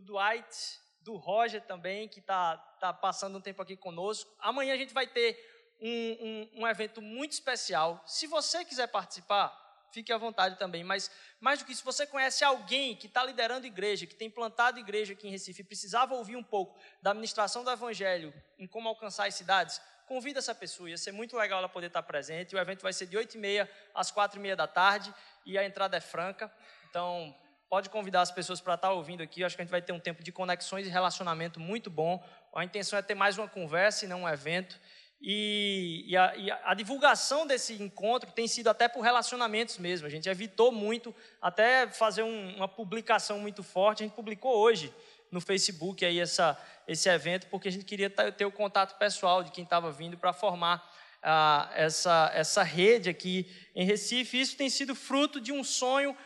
do Dwight, do Roger também, que está tá passando um tempo aqui conosco. Amanhã a gente vai ter um, um, um evento muito especial. Se você quiser participar, fique à vontade também. Mas, mais do que isso, você conhece alguém que está liderando igreja, que tem plantado igreja aqui em Recife, precisava ouvir um pouco da administração do Evangelho em como alcançar as cidades, convida essa pessoa. Ia ser muito legal ela poder estar presente. O evento vai ser de 8h30 às 4h30 da tarde e a entrada é franca. Então, pode convidar as pessoas para estar ouvindo aqui. Eu acho que a gente vai ter um tempo de conexões e relacionamento muito bom. A intenção é ter mais uma conversa e não um evento. E, e, a, e, a, divulgação desse encontro tem sido até por relacionamentos mesmo. A gente evitou muito até fazer um, uma publicação muito forte. A gente publicou hoje no Facebook aí essa, esse evento porque a gente queria ter o contato pessoal de quem estava vindo para formar ah, essa, essa rede aqui em Recife. Isso tem sido fruto de um sonho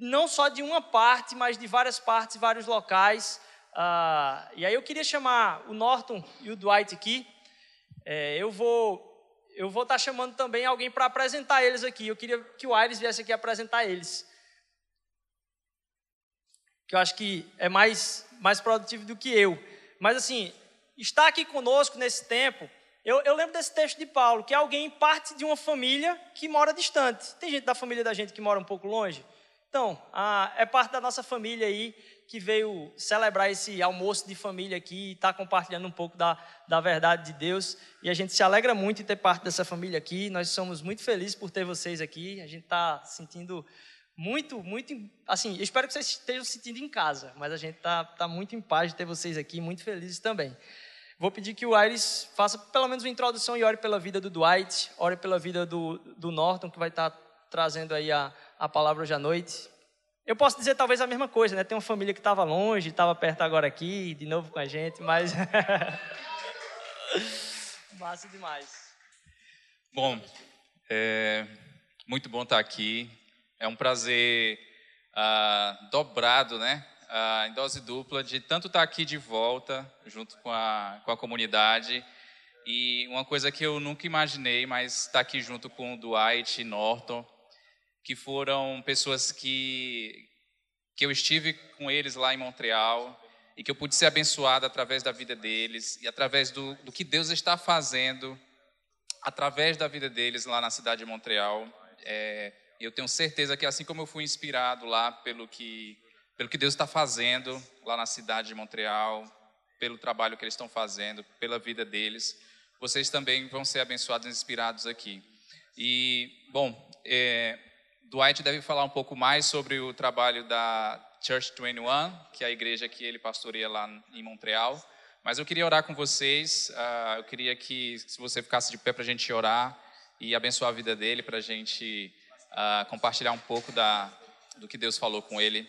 não só de uma parte, mas de várias partes, vários locais. Ah, e aí eu queria chamar o Norton e o Dwight aqui é, eu vou eu vou estar tá chamando também alguém para apresentar eles aqui. Eu queria que o Aires viesse aqui apresentar eles. Que eu acho que é mais, mais produtivo do que eu. Mas assim, estar aqui conosco nesse tempo, eu, eu lembro desse texto de Paulo, que alguém parte de uma família que mora distante. Tem gente da família da gente que mora um pouco longe? Então, é parte da nossa família aí que veio celebrar esse almoço de família aqui e está compartilhando um pouco da, da verdade de Deus. E a gente se alegra muito em ter parte dessa família aqui. Nós somos muito felizes por ter vocês aqui. A gente está sentindo muito, muito, assim, espero que vocês estejam sentindo em casa, mas a gente está tá muito em paz de ter vocês aqui, muito felizes também. Vou pedir que o Aires faça pelo menos uma introdução e ore pela vida do Dwight, ore pela vida do, do Norton, que vai estar tá trazendo aí a, a palavra hoje à noite. Eu posso dizer talvez a mesma coisa, né? Tem uma família que estava longe, estava perto agora aqui, de novo com a gente, mas. Massa demais. Bom, é muito bom estar aqui. É um prazer ah, dobrado, né? Ah, em dose dupla, de tanto estar aqui de volta, junto com a, com a comunidade. E uma coisa que eu nunca imaginei, mas estar aqui junto com o Dwight Norton que foram pessoas que, que eu estive com eles lá em Montreal e que eu pude ser abençoado através da vida deles e através do, do que Deus está fazendo através da vida deles lá na cidade de Montreal. É, eu tenho certeza que assim como eu fui inspirado lá pelo que, pelo que Deus está fazendo lá na cidade de Montreal, pelo trabalho que eles estão fazendo, pela vida deles, vocês também vão ser abençoados e inspirados aqui. E, bom, é, Dwight deve falar um pouco mais sobre o trabalho da Church 21, que é a igreja que ele pastoreia lá em Montreal. Mas eu queria orar com vocês. Uh, eu queria que, se você ficasse de pé para a gente orar e abençoar a vida dele, para a gente uh, compartilhar um pouco da, do que Deus falou com ele.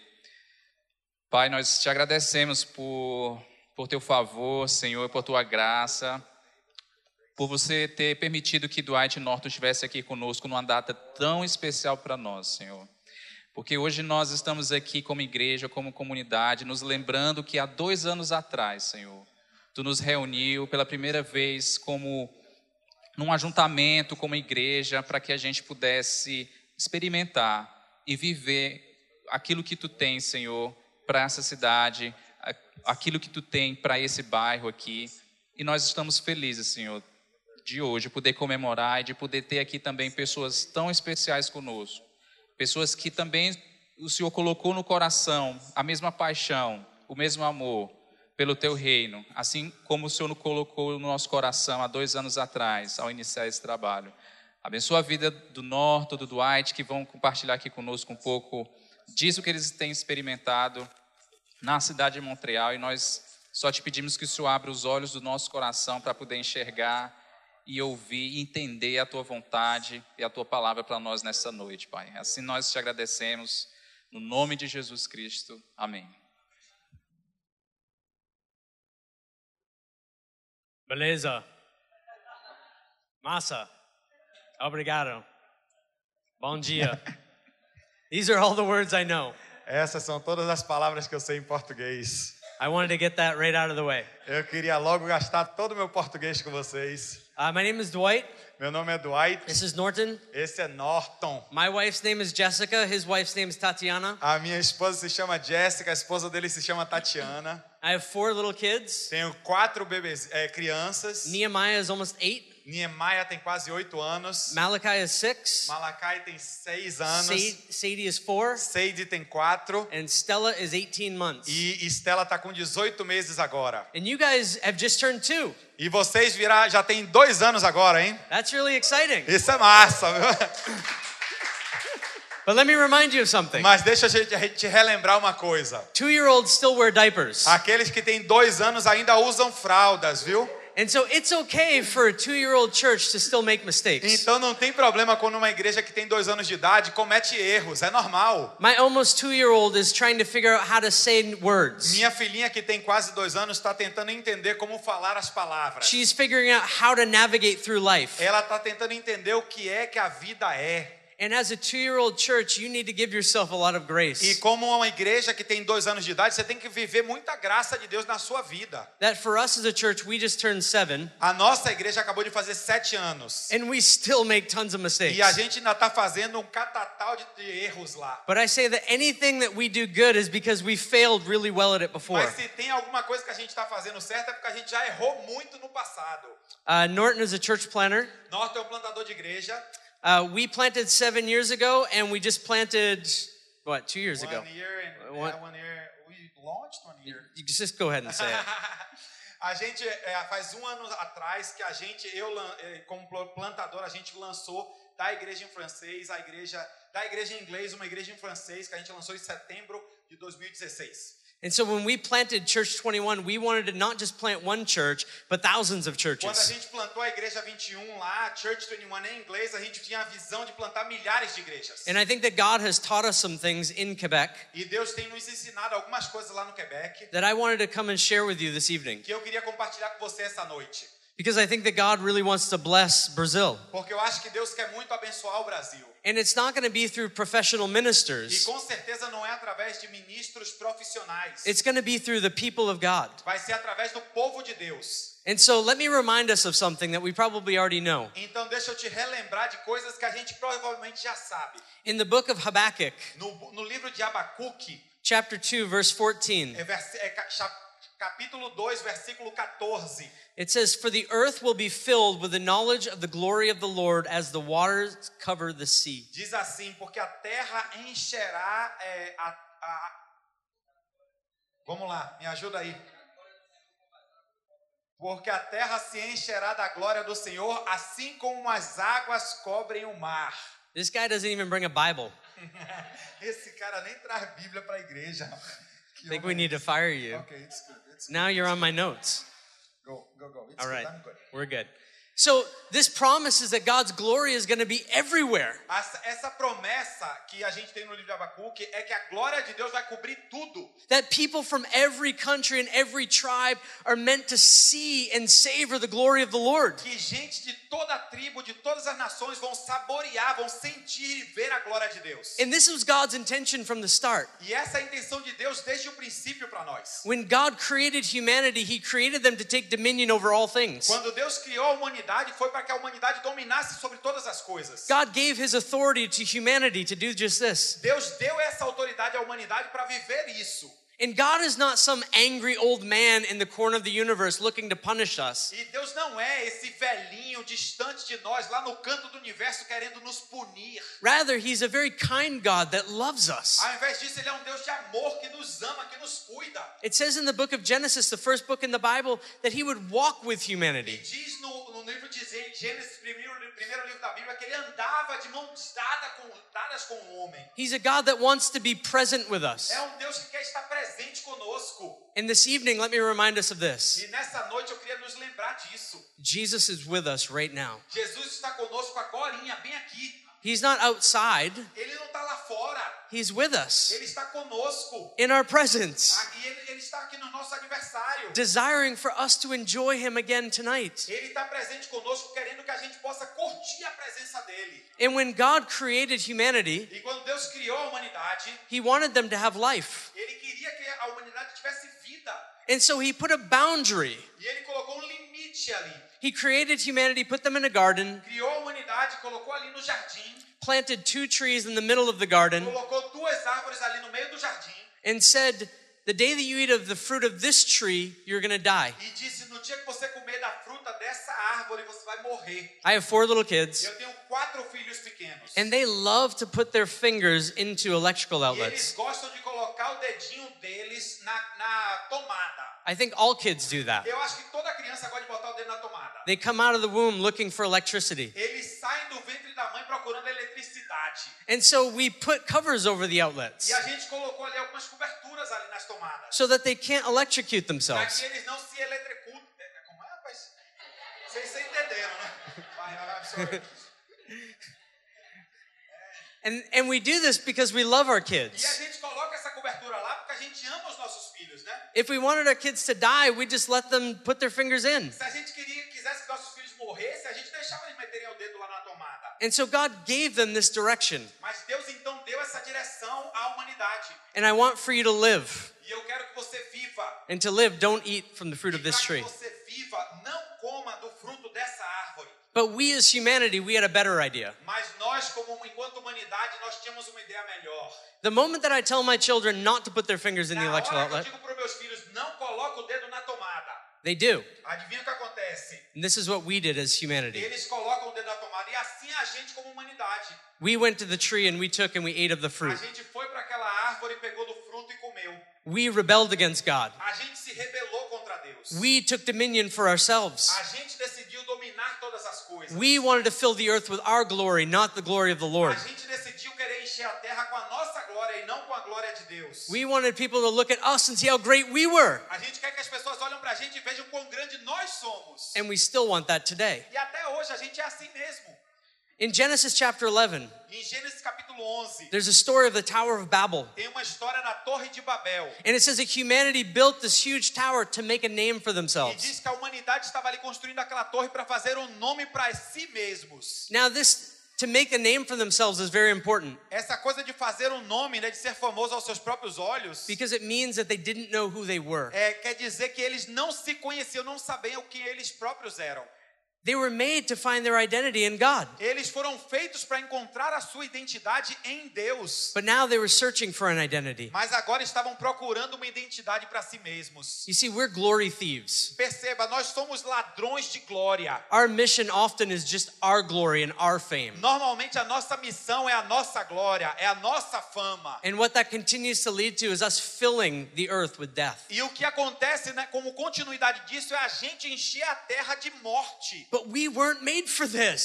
Pai, nós te agradecemos por, por teu favor, Senhor, por tua graça por você ter permitido que Dwight Norton estivesse aqui conosco numa data tão especial para nós, Senhor. Porque hoje nós estamos aqui como igreja, como comunidade, nos lembrando que há dois anos atrás, Senhor, Tu nos reuniu pela primeira vez como num ajuntamento, como igreja, para que a gente pudesse experimentar e viver aquilo que Tu tens, Senhor, para essa cidade, aquilo que Tu tem para esse bairro aqui. E nós estamos felizes, Senhor, de hoje, poder comemorar e de poder ter aqui também pessoas tão especiais conosco. Pessoas que também o Senhor colocou no coração a mesma paixão, o mesmo amor pelo teu reino, assim como o Senhor colocou no nosso coração há dois anos atrás, ao iniciar esse trabalho. Abençoa a vida do Norto, do Dwight, que vão compartilhar aqui conosco um pouco disso que eles têm experimentado na cidade de Montreal e nós só te pedimos que o Senhor abra os olhos do nosso coração para poder enxergar e ouvir e entender a tua vontade e a tua palavra para nós nessa noite, Pai. Assim nós te agradecemos, no nome de Jesus Cristo. Amém. Beleza. Massa. Obrigado. Bom dia. These are all the words I know. Essas são todas as palavras que eu sei em português. I wanted to get that right out of the way. Eu queria logo gastar todo o meu português com vocês. Uh, my name is Dwight. Meu nome é Dwight. This is Norton. Esse é Norton. My wife's name is Jessica. His wife's name is Tatiana. A minha esposa se chama Jéssica, a esposa dele se chama Tatiana. I have four little kids. Tenho quatro bebês, é, crianças. Nehemiah is almost eight. Niemeia tem quase oito anos. Malachi is six. Malakai tem seis anos. Sa- Sadie is four. Seide tem quatro. And Stella is 18 months. E Estela tá com 18 meses agora. And you guys have just turned two. E vocês virar, já tem dois anos agora, hein? That's really exciting. Isso é massa, viu? But let me remind you of something. Mas deixa a gente, gente relembrar uma coisa. Two year olds still wear diapers. Aqueles que têm dois anos ainda usam fraldas, viu? And so it's okay for a two year old church to still make mistakes. Então não tem problema quando uma igreja que tem dois anos de idade comete erros, é normal. My almost two year old is trying to figure out how to say words. Minha filhinha que tem quase dois anos está tentando entender como falar as palavras. She's figuring out how to navigate through life. Ela está tentando entender o que é que a vida é. And as a two year old church, you need to give yourself a lot of E grace. como uma igreja que tem dois anos de idade, você tem que viver muita graça de Deus na sua vida. That for us as a church, we just turned seven A nossa igreja acabou de fazer sete anos. and we still make tons of mistakes. E a gente ainda está fazendo um catatal de, de erros lá. But I say that anything that we do good is because we failed really well at it before. Mas se tem alguma coisa que a gente está fazendo certo é porque a gente já errou muito no passado. Uh, Norton is a church planner. Norton é um plantador de igreja. Uh, we planted seven years ago, and we just planted what two years ago. One year and One- yeah, one year we launched one year. You just go ahead and say it. a gente é, faz um ano atrás que a gente eu é, como pl- plantador a gente lançou da igreja em francês a igreja da igreja em inglês uma igreja em francês que a gente lançou em setembro de 2016. And so when we planted Church 21, we wanted to not just plant one church, but thousands of churches. Quando a gente plantou a igreja 21 um lá, Church 21 em inglês, a gente tinha a visão de plantar milhares de igrejas. And I think that God has taught us some things in Quebec E Deus tem nos ensinado algumas coisas lá no Quebec that I wanted to come and share with you this evening. que eu queria compartilhar com você essa noite. Because I think that God really wants to bless Brazil. Porque eu acho que Deus quer muito abençoar o Brasil. And it's not going to be through professional E ministers, com certeza não é através de ministros profissionais. it's going to be through the people of God. Vai ser através do povo de Deus. And so let me remind us of something that we probably already know. Então deixa eu te relembrar de coisas que a gente provavelmente já sabe. In the book of Habakkuk, No, no livro de chapter 2, verse 14, é é capítulo 2, versículo 14. it says, For the earth will be filled with the knowledge of the glory of the Lord as the waters cover the sea. Diz assim, porque a terra encherá é, a, a- Vamos lá, me ajuda aí. Porque a terra se encherá da glória do Senhor, assim como as águas cobrem o mar. This guy doesn't even bring a Bible. Esse cara nem traz Bíblia para a igreja. Que I think we é need to fire you. Okay, it's good. Now you're on my notes. Go, go, go. It's All good. I'm good. we're good. So, this promise is that God's glory is going to be everywhere. Essa, essa promessa que a gente tem no livro de Abacuque é que a glória de Deus vai cobrir tudo. That people from every country and every tribe are meant to see and savor the glory of the Lord. Que gente de toda a tribo, de todas as nações vão saborear, vão sentir e ver a glória de Deus. And this was God's intention from the start. E essa é a intenção de Deus desde o princípio para nós. When God created humanity, He created them to take dominion over all things. Quando Deus criou a humanidade, foi para que a humanidade dominasse sobre todas as coisas. God gave His authority to humanity to do just this. Deus deu essa autoridade à humanidade para viver isso. And God is not some angry old man in the corner of the universe looking to punish us. E Deus não é esse velhinho distante de nós, lá no canto do universo, querendo nos punir. Rather, He's a very kind God that loves us. Ao invés disso, Ele é um Deus de amor que nos ama, que nos cuida. It says in the book of Genesis, the first book in the Bible, that He would walk with E humanity. diz no, no livro de Gê- Gênesis, primeiro, primeiro livro da Bíblia, que ele andava de mãos dadas com, dadas com o homem. He's a God that wants to be present with us. É um Deus que quer estar presente conosco. And this evening, let me remind us of this E nessa noite eu queria nos lembrar disso. Jesus is with us right now. Jesus está conosco agora, bem aqui. He's not outside, Ele não está lá fora. He's with us Ele está conosco. in our presence, ele, ele está aqui no nosso aniversário. desiring for us to enjoy Him again tonight. Ele está presente conosco, querendo que a gente possa curtir a presença dele. And when God created humanity, E quando Deus criou a humanidade, He wanted them to have life. ele queria que a humanidade tivesse vida. And so he put a boundary. E ele colocou um limite ali. He created humanity, put them in a garden, Criou a humanidade, colocou ali no jardim, planted two trees in the middle of the garden, colocou duas árvores ali no meio do jardim and said, The day that you eat of the fruit of this tree, you're going to die. e disse: No dia que você comer da fruta dessa árvore, você vai morrer. I have four little kids, Eu tenho quatro filhos pequenos. and they love to put their fingers into electrical E eles outlets. gostam de colocar o dedinho deles na, na tomada. I think all kids do that. Eu acho que toda criança gosta de botar o dedo na tomada. They come out of the womb looking for electricity. And so we put covers over the outlets E a gente colocou ali algumas coberturas ali nas tomadas. so that they can't electrocute Para themselves. que eles não se eletrocutem. Como é, rapaz? Vocês entenderam, né? Vai, vai, vai. And, and we do this because we love our E a kids. gente coloca essa cobertura lá porque a gente ama os nossos filhos, né? If we wanted our kids to die, we just let them put their fingers in. Se a gente queria, quisesse que nossos filhos morressem, a gente deixava eles meterem o dedo lá na tomada. And so God gave them this direction. Mas Deus então deu essa direção à humanidade. And I want for you to live. E eu quero que você viva. And to live, don't eat from the fruit of this tree. você viva, não coma do fruto dessa árvore. But we as humanity, we had a better idea. Mas nós, como um, enquanto humanidade, nós tínhamos uma ideia melhor. The moment that I tell my children not to put their fingers in the electrical hora que eu outlet, digo para meus filhos, não coloca o dedo na tomada. they do. Adivinha o que acontece? And this is what we did as humanity. Eles colocam We went to the tree and we took and we ate of the A fruit. gente foi para aquela árvore, pegou do fruto e comeu. We rebelled against God. A gente se rebelou contra Deus. We took dominion for ourselves. A gente decidiu dominar todas as coisas. We wanted to fill the earth with our glory, not the glory of the Lord. A gente decidiu querer encher a terra com a nossa glória e não com a glória de Deus. We wanted people to look at us and see how great we were. A gente quer que as pessoas olhem pra gente e vejam quão grande nós somos. And we still want that today. In Genesis chapter 11, Em Gênesis capítulo 11, there's a story of the Tower of Babel. tem uma história da Torre de Babel. And it says that humanity built this huge tower to make a name for E themselves. diz que a humanidade estava ali construindo aquela torre para fazer um nome para si mesmos. Now, this to make a name for themselves is very important Essa coisa de fazer um nome, né, de ser famoso aos seus próprios olhos, because it means that they didn't know who they were. é, quer dizer que eles não se conheciam, não sabiam quem eles próprios eram. They were made to find their identity in God. Eles foram feitos para encontrar a sua identidade em Deus. But now they were searching for an identity. Mas agora estavam procurando uma identidade para si mesmos. You see, we're glory thieves. Perceba, nós somos ladrões de glória. Our mission often is just our glory and our fame. Normalmente a nossa missão é a nossa glória, é a nossa fama. And what that continues to lead to is us filling the earth with death. E o que acontece, né, como continuidade disso, é a gente encher a terra de morte.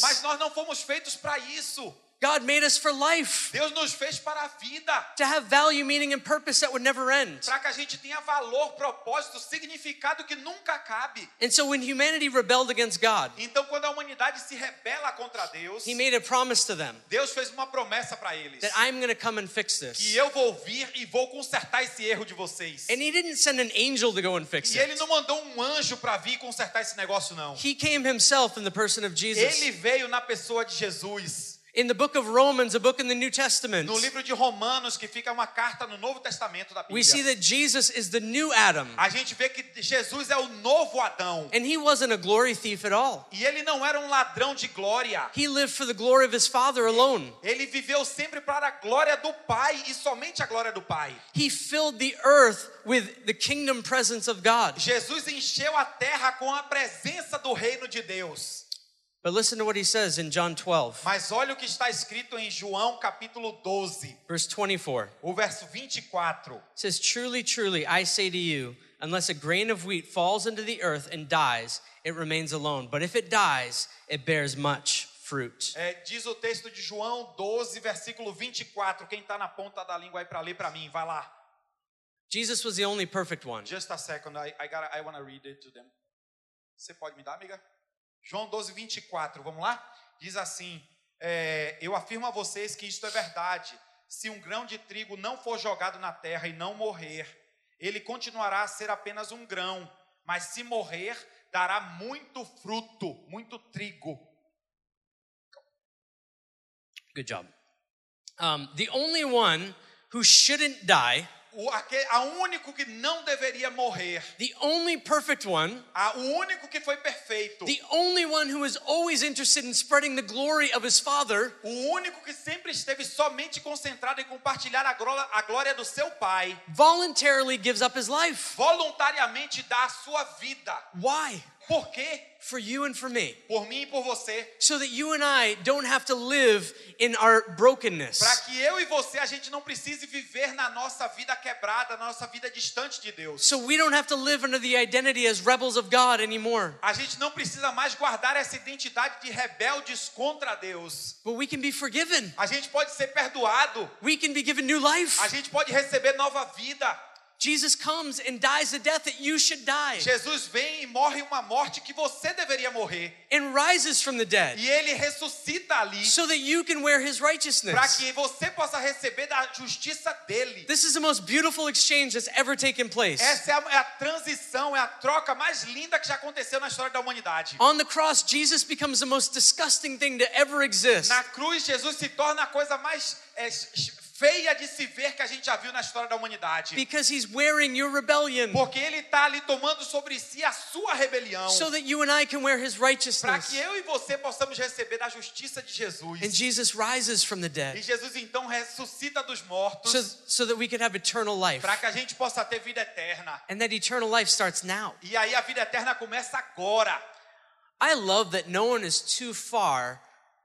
Mas nós não fomos feitos para isso. God made us for life, Deus nos fez para a vida, to have value, meaning, and purpose that would never end. para que a gente tenha valor, propósito, significado que nunca cabe. And so when humanity rebelled against God, Então, quando a humanidade se rebela contra Deus, He made a promise to them Deus fez uma promessa para eles. that I'm going to come and fix Que this. eu vou vir e vou consertar esse erro de vocês. And He didn't send an angel to go and fix E ele it. não mandou um anjo para vir consertar esse negócio, não. He came Himself in the person of Jesus. Ele veio na pessoa de Jesus. In the book of Romans, a book in the New Testament, No livro de Romanos, que fica uma carta no Novo Testamento da we see Bíblia, that Jesus is the new Adam. a gente vê que Jesus é o novo Adão. And He wasn't a glory thief at all. E ele não era um ladrão de glória. He lived for the glory of His Father alone. Ele viveu sempre para a glória do Pai e somente a glória do Pai. He filled the earth with the kingdom presence of God. Jesus encheu a terra com a presença do reino de Deus. But listen to what he says in John 12, Mas olha o que está escrito em João capítulo 12, verse 24. o verso 24. It says, Truly, truly, I say to you, unless a grain of wheat falls into the earth and dies, it remains alone. But if it dies, it bears much fruit. É, diz o texto de João 12, versículo 24. Quem está na ponta da língua aí para ler para mim, vai lá. Jesus was the only perfect one. Just a second, I, I, gotta, I wanna read it to them. Você pode me dar, amiga? João 12, 24, vamos lá? Diz assim: é, Eu afirmo a vocês que isto é verdade. Se um grão de trigo não for jogado na terra e não morrer, ele continuará a ser apenas um grão, mas se morrer, dará muito fruto, muito trigo. Good job. Um, the only one who shouldn't die o aque- a único que não deveria morrer, the only perfect one, a, o único que foi perfeito, the only one who is always interested in spreading the glory of his Father, o único que sempre esteve somente concentrado em compartilhar a glória, a glória do seu Pai, voluntarily gives up his life. voluntariamente dá a sua vida. Why? Por quê? For you and for me. Por mim e por você. So that you and I don't have to live in our brokenness. Para que eu e você a gente não precise viver na nossa vida quebrada, na nossa vida distante de Deus. So we don't have to live under the identity as rebels of God anymore. A gente não precisa mais guardar essa identidade de rebeldes contra Deus. But we can be forgiven. A gente pode ser perdoado. We can be given new life. A gente pode receber nova vida. Jesus comes and dies the death that you should die Jesus vem e morre uma morte que você deveria morrer. and rises from the dead E ele ressuscita ali so that you can wear his para righteousness. que você possa receber da justiça dele. This is the most beautiful exchange that's ever taken place. Essa é a, é a transição, é a troca mais linda que já aconteceu na história da humanidade. On the cross, Jesus becomes the most disgusting thing to ever exist. Na cruz, Jesus se torna a coisa mais é, feia de se ver que a gente já viu na história da humanidade. Because he's wearing your rebellion Porque ele está ali tomando sobre si a sua rebelião. so that you and I can wear his Para righteousness. que eu e você possamos receber da justiça de Jesus. And Jesus rises from the E dead Jesus então ressuscita dos mortos. so, so that we could have eternal life. Para que a gente possa ter vida eterna. And that eternal life starts now. E aí a vida eterna começa agora. I love that no one is too far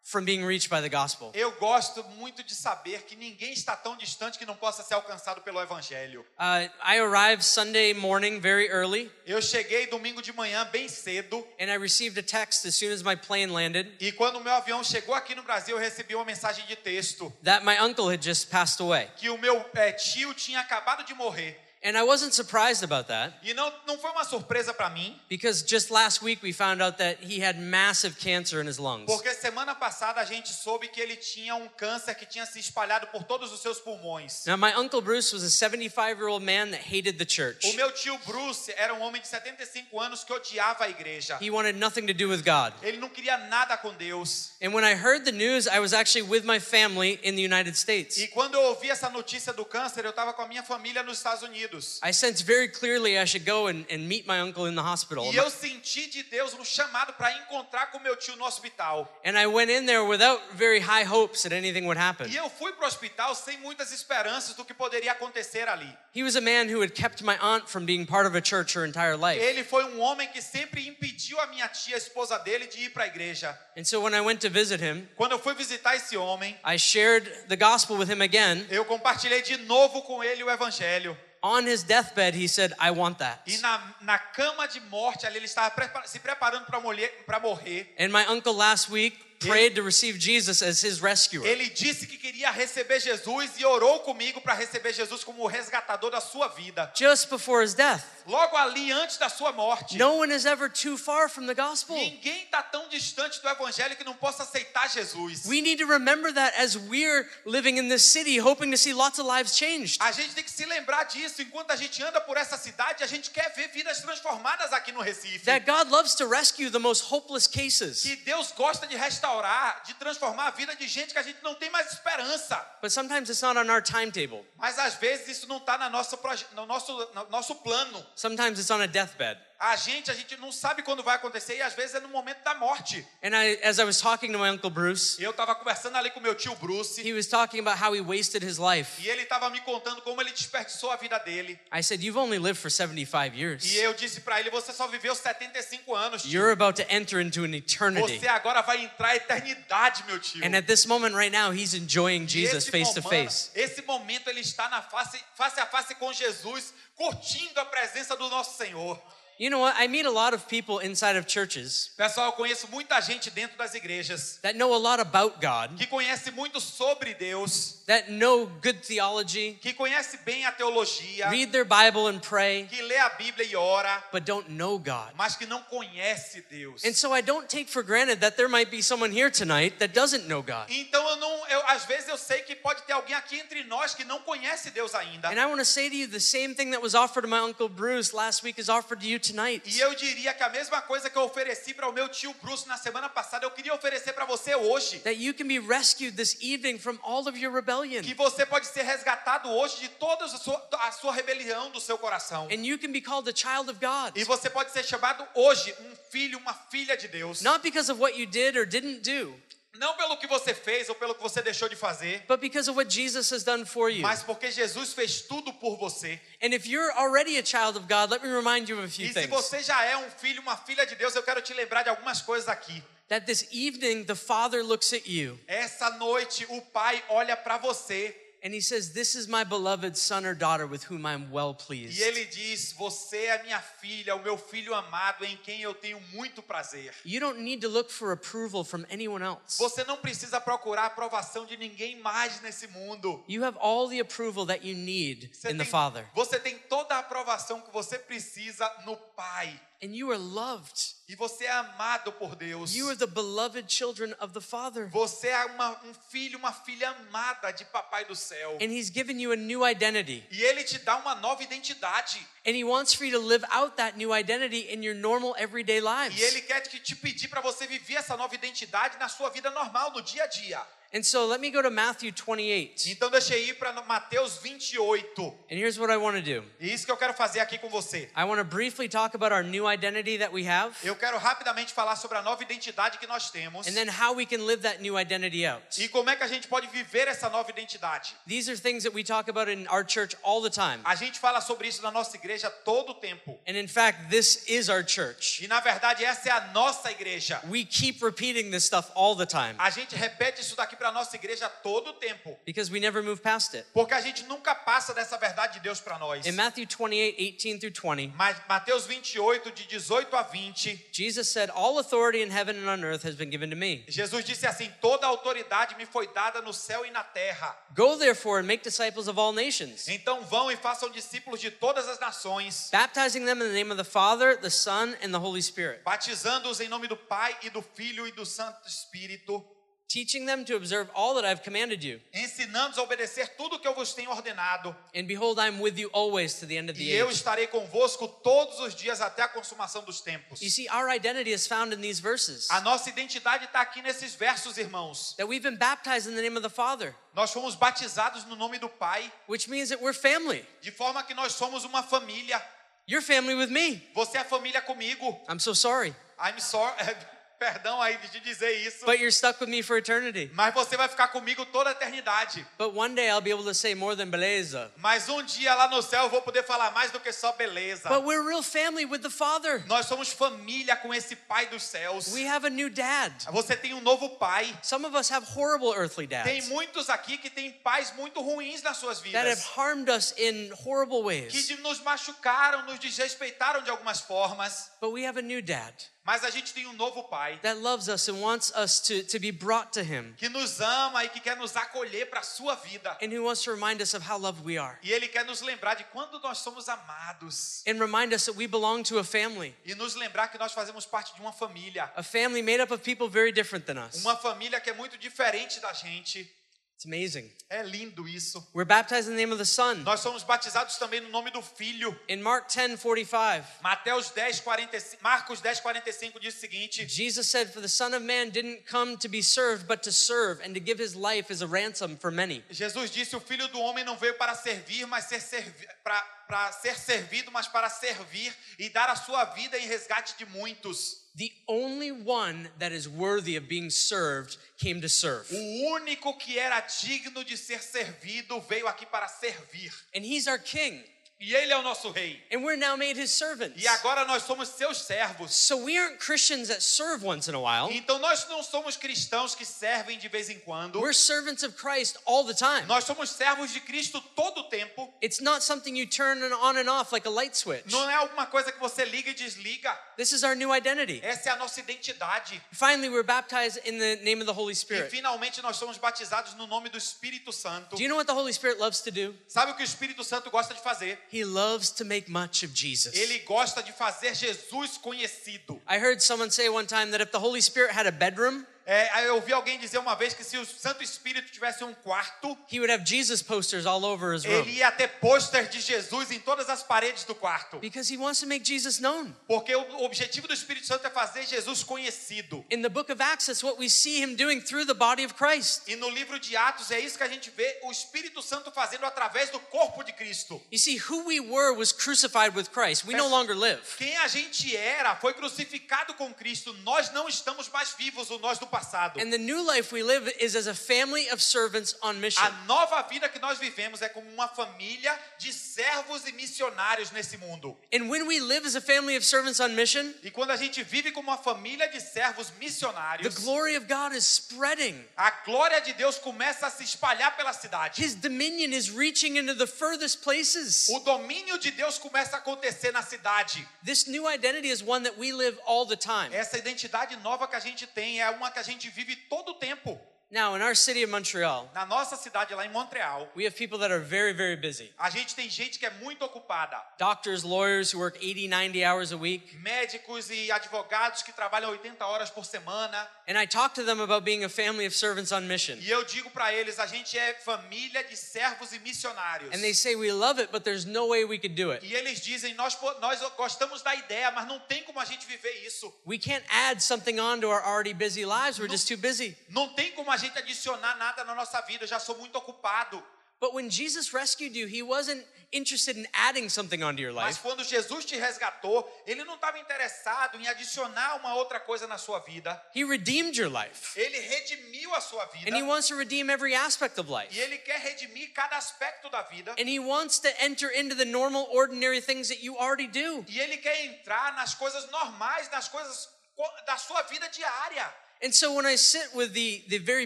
from being reached by the gospel. Eu gosto muito de saber que ninguém está tão distante que não possa ser alcançado pelo Evangelho. Uh, I arrived Sunday morning very early, Eu cheguei domingo de manhã bem cedo and I received a text as soon as my plane landed e quando o meu avião chegou aqui no Brasil eu recebi uma mensagem de texto that my uncle had just passed away. que o meu eh, tio tinha acabado de morrer. And I wasn't surprised about that E não, não foi uma surpresa para mim, because just last week we found out that he had massive cancer in his lungs. porque semana passada a gente soube que ele tinha um câncer que tinha se espalhado por todos os seus pulmões. Now, my uncle Bruce was a 75 year old man that hated the church. O meu tio Bruce era um homem de 75 anos que odiava a igreja. He wanted nothing to do with God. Ele não queria nada com Deus. And when I heard the news, I was actually with my family in the United States. E quando eu ouvi essa notícia do câncer, eu estava com a minha família nos Estados Unidos. I sensed very clearly I should go and, and meet my uncle in the hospital. E eu senti de Deus um chamado para encontrar com meu tio no hospital. And I went in there without very high hopes that anything would happen. E eu fui para o hospital sem muitas esperanças do que poderia acontecer ali. He was a man who had kept my aunt from being part of a church her entire life. Ele foi um homem que sempre impediu a minha tia, a esposa dele, de ir para a igreja. And so when I went to visit him, Quando eu fui visitar esse homem, I shared the gospel with him again. eu compartilhei de novo com ele o evangelho. On his deathbed, he said, I want that. E na, na cama de morte ali, ele estava se preparando para morrer. And my uncle last week prayed to receive Jesus as his rescuer. Ele disse que queria receber Jesus e orou comigo para receber Jesus como o resgatador da sua vida. Just before his death. Logo ali, antes da sua morte. No one is ever too far from the gospel. Ninguém está tão distante do evangelho que não possa aceitar Jesus. We need to remember that as we're living in this city, hoping to see lots of lives changed. A gente tem que se lembrar disso enquanto a gente anda por essa cidade, a gente quer ver vidas transformadas aqui no Recife. That God loves to rescue the most hopeless cases. Que Deus gosta de restaurar, de transformar a vida de gente que a gente não tem mais esperança. But sometimes it's not on our timetable. Mas às vezes isso não está no nosso, proje- no, nosso, no nosso plano. Sometimes it's on a deathbed. A gente, a gente não sabe quando vai acontecer e às vezes é no momento da morte. And I, as I was talking to my uncle Bruce, Eu estava conversando ali com meu tio Bruce he was talking about how he wasted his life. e ele estava me contando como ele desperdiçou a vida dele. I said, You've only lived for 75 years. E eu disse para ele: Você só viveu 75 anos. Tio. You're about to enter into an eternity. Você agora vai entrar a eternidade, meu tio. And at this moment right now, he's enjoying E Jesus face to momento- face. Esse momento ele está na face, face a face com Jesus, curtindo a presença do nosso Senhor. You know what? I meet a lot of people inside of churches Pessoal, eu conheço muita gente dentro das igrejas that know a lot about God, que conhece muito sobre Deus, that know good theology, que conhece bem a teologia, read their Bible and pray, que lê a Bíblia e ora, but don't know God. mas que não conhece Deus. And so I don't take for granted that there might be someone here tonight that doesn't know God. Então eu não, eu, às vezes eu sei que pode ter alguém aqui entre nós que não conhece Deus ainda. And I want to say to you the same thing that was offered to my uncle Bruce last week is offered to you E eu diria que a mesma coisa que eu ofereci para o meu tio Bruce na semana passada, eu queria oferecer para você hoje. That you can be rescued this evening from all of your rebellion. Que você pode ser resgatado hoje de toda a sua, a sua rebelião do seu coração. And you can be called a child of God. E você pode ser chamado hoje um filho, uma filha de Deus. Not because of what you did or didn't do, Não pelo que você fez ou pelo que você deixou de fazer, but because of what Jesus has done for you. mas porque Jesus fez tudo por você. And if you're already a child of God, let me remind you of a few E se things. você já é um filho, uma filha de Deus, eu quero te lembrar de algumas coisas aqui. That this evening the Father looks at you Essa noite o Pai olha para você and he says, This is my beloved son or daughter with whom I'm well pleased. e ele diz: Você é minha filha, o meu filho amado, em quem eu tenho muito prazer. You don't need to look for approval from anyone else. Você não precisa procurar a aprovação de ninguém mais nesse mundo. You have all the approval that you need Você in the tem, Father. você tem toda a aprovação que você precisa no Pai. And you are loved. E você é amado por Deus. You are the beloved children of the Father. Você é uma- um filho, uma filha amada de Papai do céu. And He's given you a new identity. E Ele te dá uma nova identidade. And He wants for you to live out that new identity in your normal everyday lives. E Ele quer te te pedir para você viver essa nova identidade na sua vida normal, no dia a dia. And so let me go to Matthew 28. Então deixa eu ir para Mateus 28. And here's what I want to do E isso que eu quero fazer aqui com você. I want to briefly talk about our new identity that we have, Eu quero rapidamente falar sobre a nova identidade que nós temos and then how we can live that new identity out. e como é que a gente pode viver essa nova identidade. These are things that we talk about in our church all the time. A gente fala sobre isso na nossa igreja todo o tempo. And in fact, this is our church. E na verdade essa é a nossa igreja. We keep repeating this stuff all the time A gente repete isso daqui para nossa igreja todo o tempo, because we never move past it. porque a gente nunca passa dessa verdade de Deus para nós. In Matthew 28 18 through 20, Mas Mateus 28 de 18 a 20, Jesus said, All authority in heaven and on earth has been given to me. Jesus disse assim: Toda autoridade me foi dada no céu e na terra. Go therefore and make disciples of all nations, Então vão e façam discípulos de todas as nações, baptizing them in the name of the Father, the Son, and the Holy Spirit, batizando-os em nome do Pai e do Filho e do Santo Espírito, teaching them to observe all that I've commanded you. ensinando-os a obedecer tudo que eu vos tenho ordenado. And behold, I'm with you always to the end of E the eu age. estarei convosco todos os dias até a consumação dos tempos. You see, our identity is found in these verses. A nossa identidade está aqui nesses versos, irmãos. That we've been baptized in the name of the Father, Nós fomos batizados no nome do Pai, which means that we're family. de forma que nós somos uma família. You're family with me. Você é família comigo. I'm so sorry. I'm sorry. Perdão aí de dizer isso. But you're stuck with me for eternity. Mas você vai ficar comigo toda a eternidade. But one day I'll be able to say more than beleza. Mas um dia lá no céu eu vou poder falar mais do que só beleza. But we're real family with the Father. Nós somos família com esse Pai dos céus. We have a new dad. Você tem um novo pai. Some of us have horrible earthly Tem dads muitos aqui que têm pais muito ruins nas suas that have vidas. harmed us in horrible Que ways. de- nos machucaram, nos desrespeitaram de algumas formas. But we have a new dad Mas a gente tem um novo pai. that loves us and wants us to, to be brought to him Que nos ama e que quer nos acolher para a sua vida. and who wants to remind us of how loved we are E ele quer nos lembrar de quando nós somos amados. and remind us that we belong to a family, E nos lembrar que nós fazemos parte de uma família. a family made up of people very different than us. Uma família que é muito diferente da gente. It's amazing. É lindo isso. We're baptized in the name of the Son. Nós somos batizados também no nome do Filho. In Mark 10 45, Mateus 10, 45, Marcos 10, 45 diz o seguinte: Jesus said, For the Son of Man didn't come to be served, but to serve and to give his life as a ransom for many. Jesus disse: O filho do homem não veio para servir, mas ser servi para, para ser servido, mas para servir e dar a sua vida em resgate de muitos. The only one that is worthy of being served came to serve. O único que era digno de ser servido veio aqui para servir. And he's our king. E ele é o nosso rei. And we're now made his servants. E agora nós somos seus servos. So we aren't Christians that serve once in a while. Então nós não somos cristãos que servem de vez em quando. We're servants of Christ all the time. Nós somos servos de Cristo todo o tempo. It's not something you turn on and off like a light switch. Não é alguma coisa que você liga e desliga. This is our new identity. Essa é a nossa identidade. Finally, we're baptized in the name of the Holy E Spirit. finalmente nós somos batizados no nome do Espírito Santo. Do you know what the Holy Spirit loves to do? Sabe o que o Espírito Santo gosta de fazer? He loves to make much of Jesus. Ele gosta de fazer Jesus conhecido. I heard someone say one time that if the Holy Spirit had a bedroom, É, eu ouvi alguém dizer uma vez que se o Santo Espírito tivesse um quarto, he would have Jesus posters all over his room ele ia ter pôster de Jesus em todas as paredes do quarto. because he wants to make Jesus known. Porque o objetivo do Espírito Santo é fazer Jesus conhecido. In the book of Acts, that's what we see him doing through the body of Christ. E no livro de Atos é isso que a gente vê o Espírito Santo fazendo através do corpo de Cristo. You see, who we were was crucified with Christ. We no longer live. Quem a gente era foi crucificado com Cristo. Nós não estamos mais vivos, o nós do passado. And the new life we live is as a family of servants on mission. A nova vida que nós vivemos é como uma família de servos e missionários nesse mundo. And when we live as a family of servants on mission, E quando a gente vive como uma família de servos the missionários, glory of God is spreading. a glória de Deus começa a se espalhar pela cidade. His dominion is reaching into the furthest places. O domínio de Deus começa a acontecer na cidade. This new identity is one that we live all the time. Essa identidade nova que a gente tem é uma que a gente vive todo o tempo. Now, in our city of Montreal, Na nossa cidade, lá em Montreal, we have people that are very, very busy. a gente tem gente que é muito ocupada. Doctors, lawyers who work 80, 90 hours a week. Médicos e advogados que trabalham 80 horas por semana. And I talk to them about being a family of servants on mission. E eu digo para eles, a gente é família de servos e missionários. And they say, We love it, but there's no way we could do it. E eles dizem, nós, nós gostamos da ideia, mas não tem como a gente viver isso. We can't add something on to our already busy lives. We're just too busy. Não tem como a gente adicionar nada na nossa vida, eu já sou muito ocupado. But when Jesus rescued you, he wasn't interested in adding something onto your Mas life. quando Jesus te resgatou, ele não estava interessado em adicionar uma outra coisa na sua vida. He redeemed your life. Ele redimiu a sua vida. And he wants to redeem every aspect of E life. ele quer redimir cada aspecto da vida. And he wants to enter into the normal, ordinary things that you already do. E ele quer entrar nas coisas normais, nas coisas co- da sua vida diária. And so when I sit with the, the very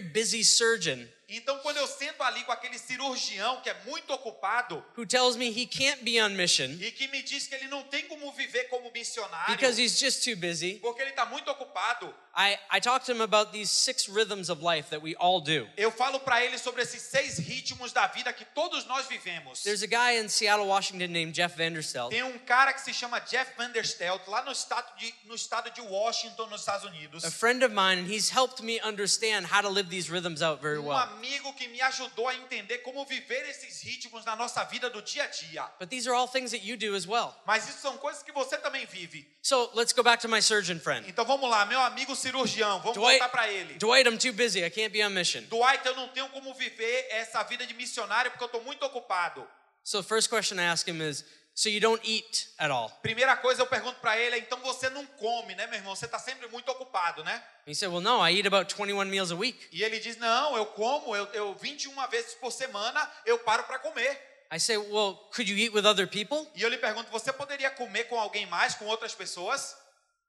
busy surgeon Então, quando eu sento ali com aquele cirurgião que é muito ocupado who tells me he can't be on mission e que me diz que ele não tem como viver como missionário, because he's just too busy, porque ele está muito ocupado, I, I talk to him about these six rhythms of life that we all do. eu falo para ele sobre esses seis ritmos da vida que todos nós vivemos. There's a guy in Seattle, Washington named Jeff Vanderstelt. Tem um cara que se chama Jeff Vanderstelt, lá no estado de, no estado de Washington, nos Estados Unidos. a friend of mine, and he's helped me understand how to live these rhythms out very well. Amigo que me ajudou a entender como viver esses ritmos na nossa vida do dia a dia. But these are all things that you do as well. Mas isso são coisas que você também vive. So let's go back to my surgeon friend. Então vamos lá, meu amigo cirurgião, vamos Dwight, voltar para ele. Dwight, I'm too busy. I can't be on mission. Dwight, eu não tenho como viver essa vida de missionário porque eu estou muito ocupado. So the first question I ask him is, so you don't eat at all? Primeira coisa eu pergunto para ele então você não come, né, meu irmão? Você está sempre muito ocupado, né? He said, well, no, I eat about 21 meals a week. E ele diz, não, eu como, eu, eu 21 vezes por semana eu paro para comer. I say, well, could you eat with other people? E eu lhe pergunto, você poderia comer com alguém mais, com outras pessoas?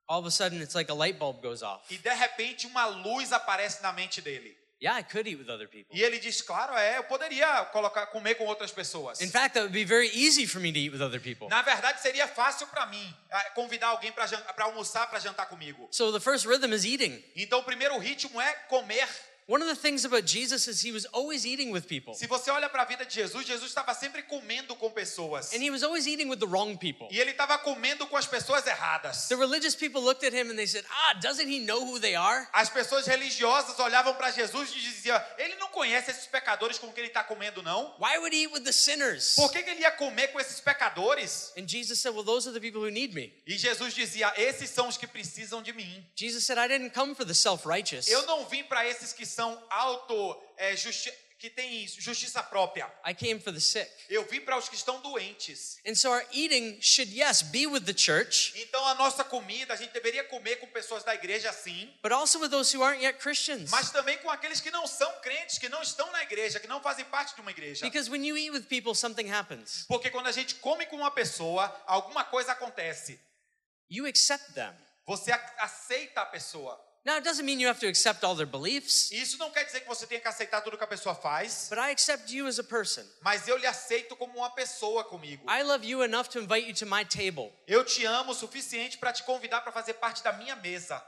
All of a sudden, it's like a light bulb goes off. E de repente uma luz aparece na mente dele. Yeah, I could eat with other people. E ele diz, claro, é, eu poderia colocar comer com outras pessoas. In fact, that would be very easy for me to eat with other people. Na verdade, seria fácil para mim ah, convidar alguém para almoçar, para jantar comigo. So the first rhythm is eating. Então, o primeiro ritmo é comer. One of the things about Jesus is he was always eating with people. Se você olha para a vida de Jesus, Jesus estava sempre comendo com pessoas. And he was always eating with the wrong people. E ele estava comendo com as pessoas erradas. The religious people looked at him and they said, Ah, doesn't he know who they are? As pessoas religiosas olhavam para Jesus e diziam: Ele não conhece esses pecadores com quem ele está comendo, não? Why would he eat with the sinners? Por que, que ele ia comer com esses pecadores? And Jesus said, Well, those are the people who need me. E Jesus dizia: Esses são os que precisam de mim. Jesus said, I didn't come for the self righteous. Eu não vim para esses que são auto, é, justi que têm justiça própria. I came for the sick. Eu vim para os que estão doentes. And so our eating should, yes, be with the church, Então a nossa comida, a gente deveria comer com pessoas da igreja sim, but also with those who aren't yet Christians. mas também com aqueles que não são crentes, que não estão na igreja, que não fazem parte de uma igreja. Because when you eat with people, something happens. Porque quando a gente come com uma pessoa, alguma coisa acontece. You accept them. Você aceita a pessoa. Now, it doesn't mean you have to accept all their beliefs, Isso não quer dizer que você tenha que aceitar tudo que a pessoa faz, but I accept you as a person. mas eu lhe aceito como uma pessoa comigo. I love you enough to invite you to my table. Eu te amo o suficiente para te convidar para fazer parte da minha mesa.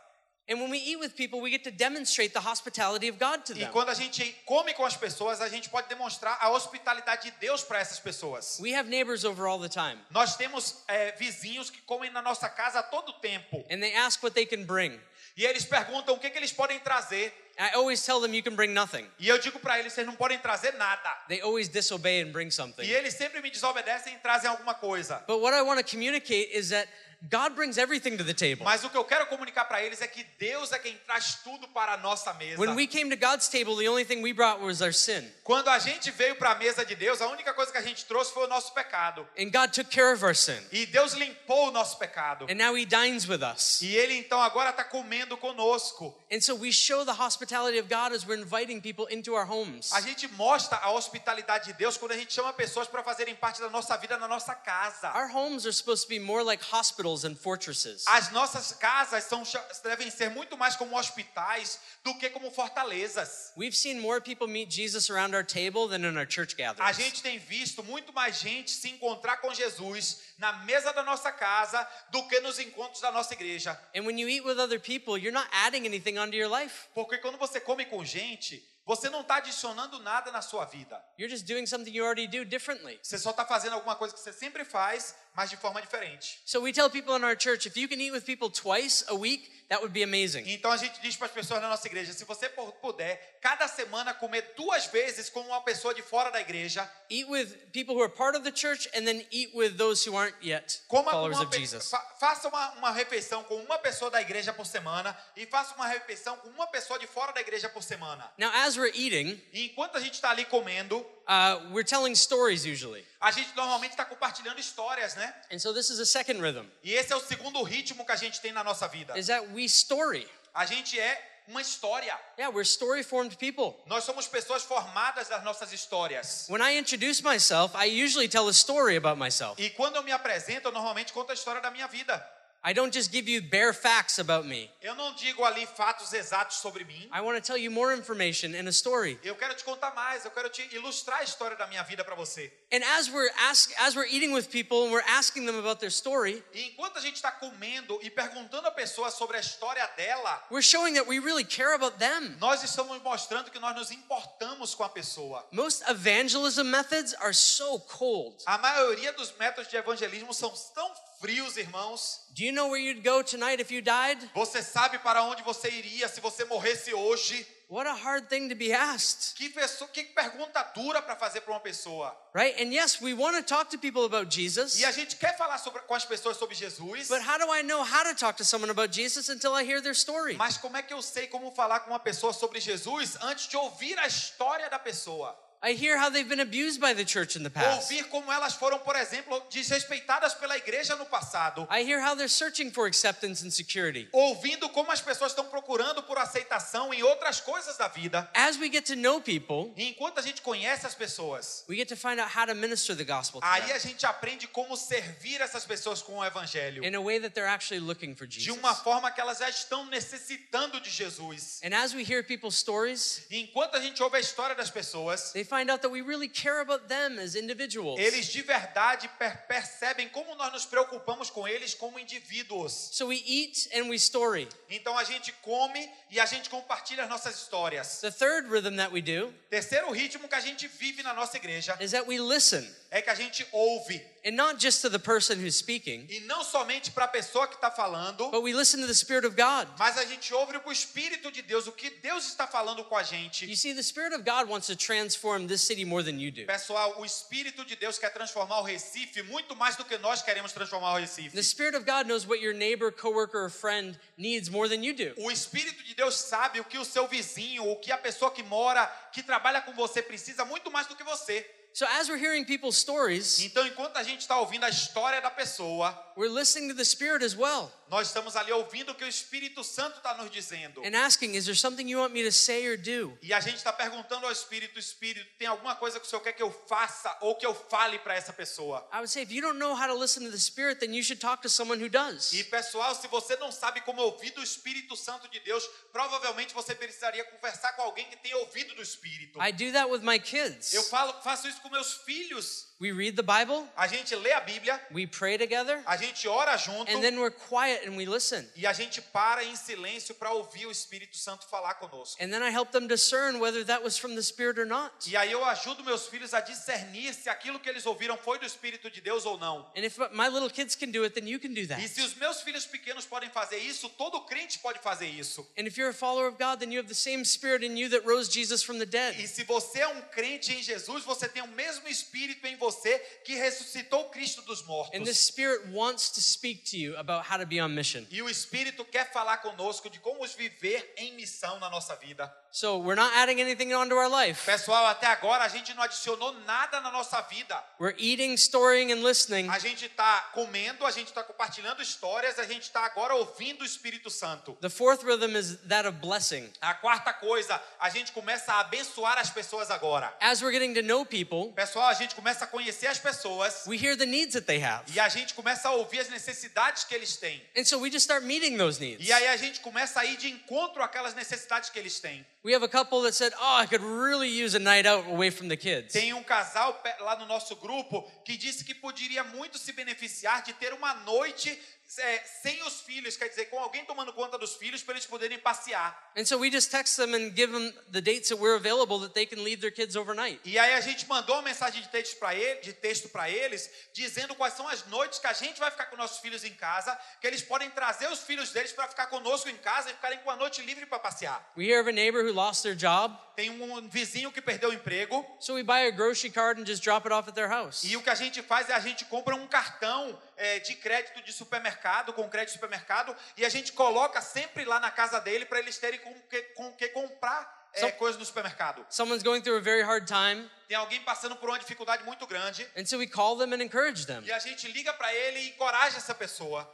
And when we eat with people, we get to demonstrate the hospitality of God to E them. quando a gente come com as pessoas, a gente pode demonstrar a hospitalidade de Deus para essas pessoas. We have neighbors over all the time, Nós temos é, vizinhos que comem na nossa casa a todo tempo. and they ask what they can bring. E eles perguntam o que, que eles podem trazer. I always tell them you can bring nothing. E eu digo para eles, vocês não podem trazer nada. They always disobey and bring something. E eles sempre me desobedecem e trazem alguma coisa. But what I want to communicate is that God brings everything to the table. Mas o que eu quero comunicar para eles é que Deus é quem traz tudo para a nossa mesa. When we came to God's table, the only thing we brought was our sin. Quando a gente veio para a mesa de Deus, a única coisa que a gente trouxe foi o nosso pecado. And God took care of our sin. E Deus limpou o nosso pecado. And now He dines with us. E Ele então agora está comendo conosco. And so we show the hospitality of God as we're inviting people into our homes. A gente mostra a hospitalidade de Deus quando a gente chama pessoas para fazerem parte da nossa vida na nossa casa. Our homes are supposed to be more like hospitals and fortresses. As nossas casas são, devem ser muito mais como hospitais do que como fortalezas. We've seen more people meet Jesus around our table than in our church A gatherings. gente tem visto muito mais gente se encontrar com Jesus na mesa da nossa casa do que nos encontros da nossa igreja. And when you eat with other people, you're not adding anything onto your life. Porque quando você come com gente, você não está adicionando nada na sua vida. You're just doing something you already do differently. Você só está fazendo alguma coisa que você sempre faz, mas de forma diferente. So we tell people in our church if you can eat with people twice a week, that would be amazing. Então a gente diz para as pessoas na nossa igreja: se você pu- puder, cada semana comer duas vezes com uma pessoa de fora da igreja, Eat with people who are part of the church and then eat with those who aren't yet coma com followers of Jesus. fa- faça uma, uma refeição com uma pessoa da igreja por semana e faça uma refeição com uma pessoa de fora da igreja por semana. Now, as we're eating, E enquanto a gente está ali comendo, uh, we're telling stories usually. a gente normalmente está compartilhando histórias, né? And so this is a second rhythm, E esse é o segundo ritmo que a gente tem na nossa vida. is that we story. A gente é uma história. Yeah, we're story formed people. Nós somos pessoas formadas das nossas histórias. When I introduce myself, I usually tell a story about myself. E quando eu me apresento, eu normalmente conto a história da minha vida. I don't just give you bare facts about me. Eu não digo ali fatos exatos sobre mim. I want to tell you more information in a story. Eu quero te contar mais, eu quero te ilustrar a história da minha vida para você. And as we're ask, as we're eating with people and we're asking them about their story, E enquanto a gente está comendo e perguntando a pessoa sobre a história dela, we're showing that we really care about them. nós estamos mostrando que nós nos importamos com a pessoa. Most evangelism methods are so cold. A maioria dos métodos de evangelismo são tão frios, irmãos. Do you know where you'd go tonight if you died? Você sabe para onde você iria se você morresse hoje? What a hard thing to be asked, Que, pessoa, que pergunta dura para fazer para uma pessoa. right? And yes, we want to talk to people about Jesus, E a gente quer falar sobre, com as pessoas sobre Jesus, but how do I know how to talk to someone about Jesus until I hear their story? mas como é que eu sei como falar com uma pessoa sobre Jesus antes de ouvir a história da pessoa? I hear how they've been abused by the church in the past. Ouvir como elas foram, por exemplo, desrespeitadas pela igreja no passado. I hear how they're searching for acceptance and security. Ouvindo como as pessoas estão procurando por aceitação em outras coisas da vida. As we get to know people, E enquanto a gente conhece as pessoas, we get to find out how to minister the gospel to aí them a gente aprende como servir essas pessoas com o evangelho. in a way that they're actually looking for De Jesus. uma forma que elas já estão necessitando de Jesus. And as we hear people's stories, E enquanto a gente ouve a história das pessoas, they find out that we really care about them as individuals. eles de verdade per- percebem como nós nos preocupamos com eles como indivíduos. So we eat and we story. Então a gente come e a gente compartilha as nossas histórias. The third rhythm that we do Terceiro ritmo que a gente vive na nossa igreja is that we listen, é que a gente ouve. and not just to the person who's speaking, E não somente para a pessoa que está falando, but we listen to the Spirit of God. mas a gente ouve o Espírito de Deus, o que Deus está falando com a You gente. see, the Spirit of God wants to transform this city more than you do. Pessoal, o Espírito de Deus quer transformar o Recife muito mais do que nós queremos transformar o Recife. The Spirit of God knows what your neighbor, coworker, or friend needs more than you do. O Espírito de Deus sabe o que o seu vizinho, o que a pessoa que mora, que trabalha com você precisa muito mais do que você. So as we're hearing people's stories, Então, enquanto a gente está ouvindo a história da pessoa, we're listening to the Spirit as well nós estamos ali ouvindo o que o Espírito Santo está nos dizendo. and asking, is there something you want me to say or do? E a gente está perguntando ao Espírito, Espírito, tem alguma coisa que o Senhor quer que eu faça ou que eu fale para essa pessoa? I would say, if you don't know how to listen to the Spirit, then you should talk to someone who does. E pessoal, se você não sabe como ouvir do Espírito Santo de Deus, provavelmente você precisaria conversar com alguém que tem ouvido do Espírito. I do that with my kids. Eu falo, faço isso com meus filhos. We read the Bible, A gente lê a Bíblia, we pray together, a gente gente ora junto and then we're quiet and we listen. e a gente para em silêncio para ouvir o Espírito Santo falar conosco. And then I help them discern whether that was from the Spirit or not. E aí eu ajudo meus filhos a discernir se aquilo que eles ouviram foi do Espírito de Deus ou não. And if my little kids can do it, then you can do that. E se os meus filhos pequenos podem fazer isso, todo crente pode fazer isso. And if you're a follower of God, then you have the same Spirit in you that rose Jesus from the E dead. se você é um crente em Jesus, você tem o mesmo Espírito em você que ressuscitou Cristo dos mortos. And this Spirit wants to speak to you about how to be on mission. E o Espírito quer falar conosco de como viver em missão na nossa vida. So we're not adding anything onto our life. Pessoal, até agora a gente não adicionou nada na nossa vida. We're eating, storing, and listening. A gente está comendo, a gente está compartilhando histórias, a gente está agora ouvindo o Espírito Santo. The fourth rhythm is that of blessing. A quarta coisa, a gente começa a abençoar as pessoas agora. As we're getting to know people, Pessoal, a gente começa a conhecer as pessoas we hear the needs that they have. e a gente começa a ouvir as necessidades que eles têm. And so we just start meeting those needs. E aí a gente começa a ir de encontro àquelas necessidades que eles têm. We have a couple that said, Oh, I could really use a night out away from the kids. Tem um casal lá no nosso grupo que disse que poderia muito se beneficiar de ter uma noite é, sem os filhos, quer dizer, com alguém tomando conta dos filhos para eles poderem passear. And so we just text them and give them the dates that we're available that they can leave their kids overnight. E aí a gente mandou uma mensagem de texto para ele, de texto para eles, dizendo quais são as noites que a gente vai ficar com nossos filhos em casa, que eles podem trazer os filhos deles para ficar conosco em casa e ficarem com a noite livre para passear. We of a neighbor who lost their job, Tem um vizinho que perdeu o emprego so we buy a grocery card and just drop it off at their house. e o que a gente faz é a gente compra um cartão é, de crédito de supermercado, com crédito de supermercado, e a gente coloca sempre lá na casa dele para eles terem com que, com que comprar é, Só- coisas no supermercado. Someone's going through a very hard time, Tem alguém passando por uma dificuldade muito grande and so we call them and encourage them. e a gente liga para ele e encoraja essa pessoa.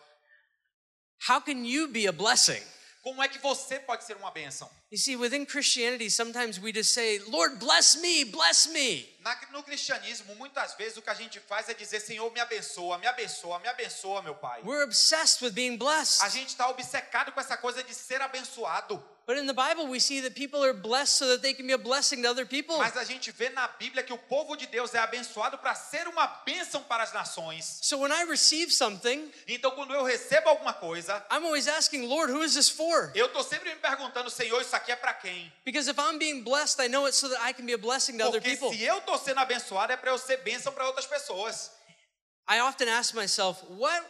How can you be a blessing? Como é que você pode ser uma bênção? You see, within Christianity, sometimes we just say, Lord, bless me, bless me. Na- no cristianismo, muitas vezes o que a gente faz é dizer: Senhor, me abençoa, me abençoa, me abençoa, meu Pai. We're obsessed with being A blessed. gente está obcecado com essa coisa de ser abençoado. But in the Bible, we see that people are blessed so that they can be a blessing to other people. Mas a gente vê na Bíblia que o povo de Deus é abençoado para ser uma bênção para as nações. So when I receive something, Então, quando eu recebo alguma coisa, I'm always asking, Lord, who is this for? eu estou sempre me perguntando: Senhor, isso aqui é para quem? Because if I'm being blessed, I know it's so that I can be a blessing to other Porque people. se eu estou sendo abençoado, é para eu ser bênção para outras pessoas. I often ask myself, what,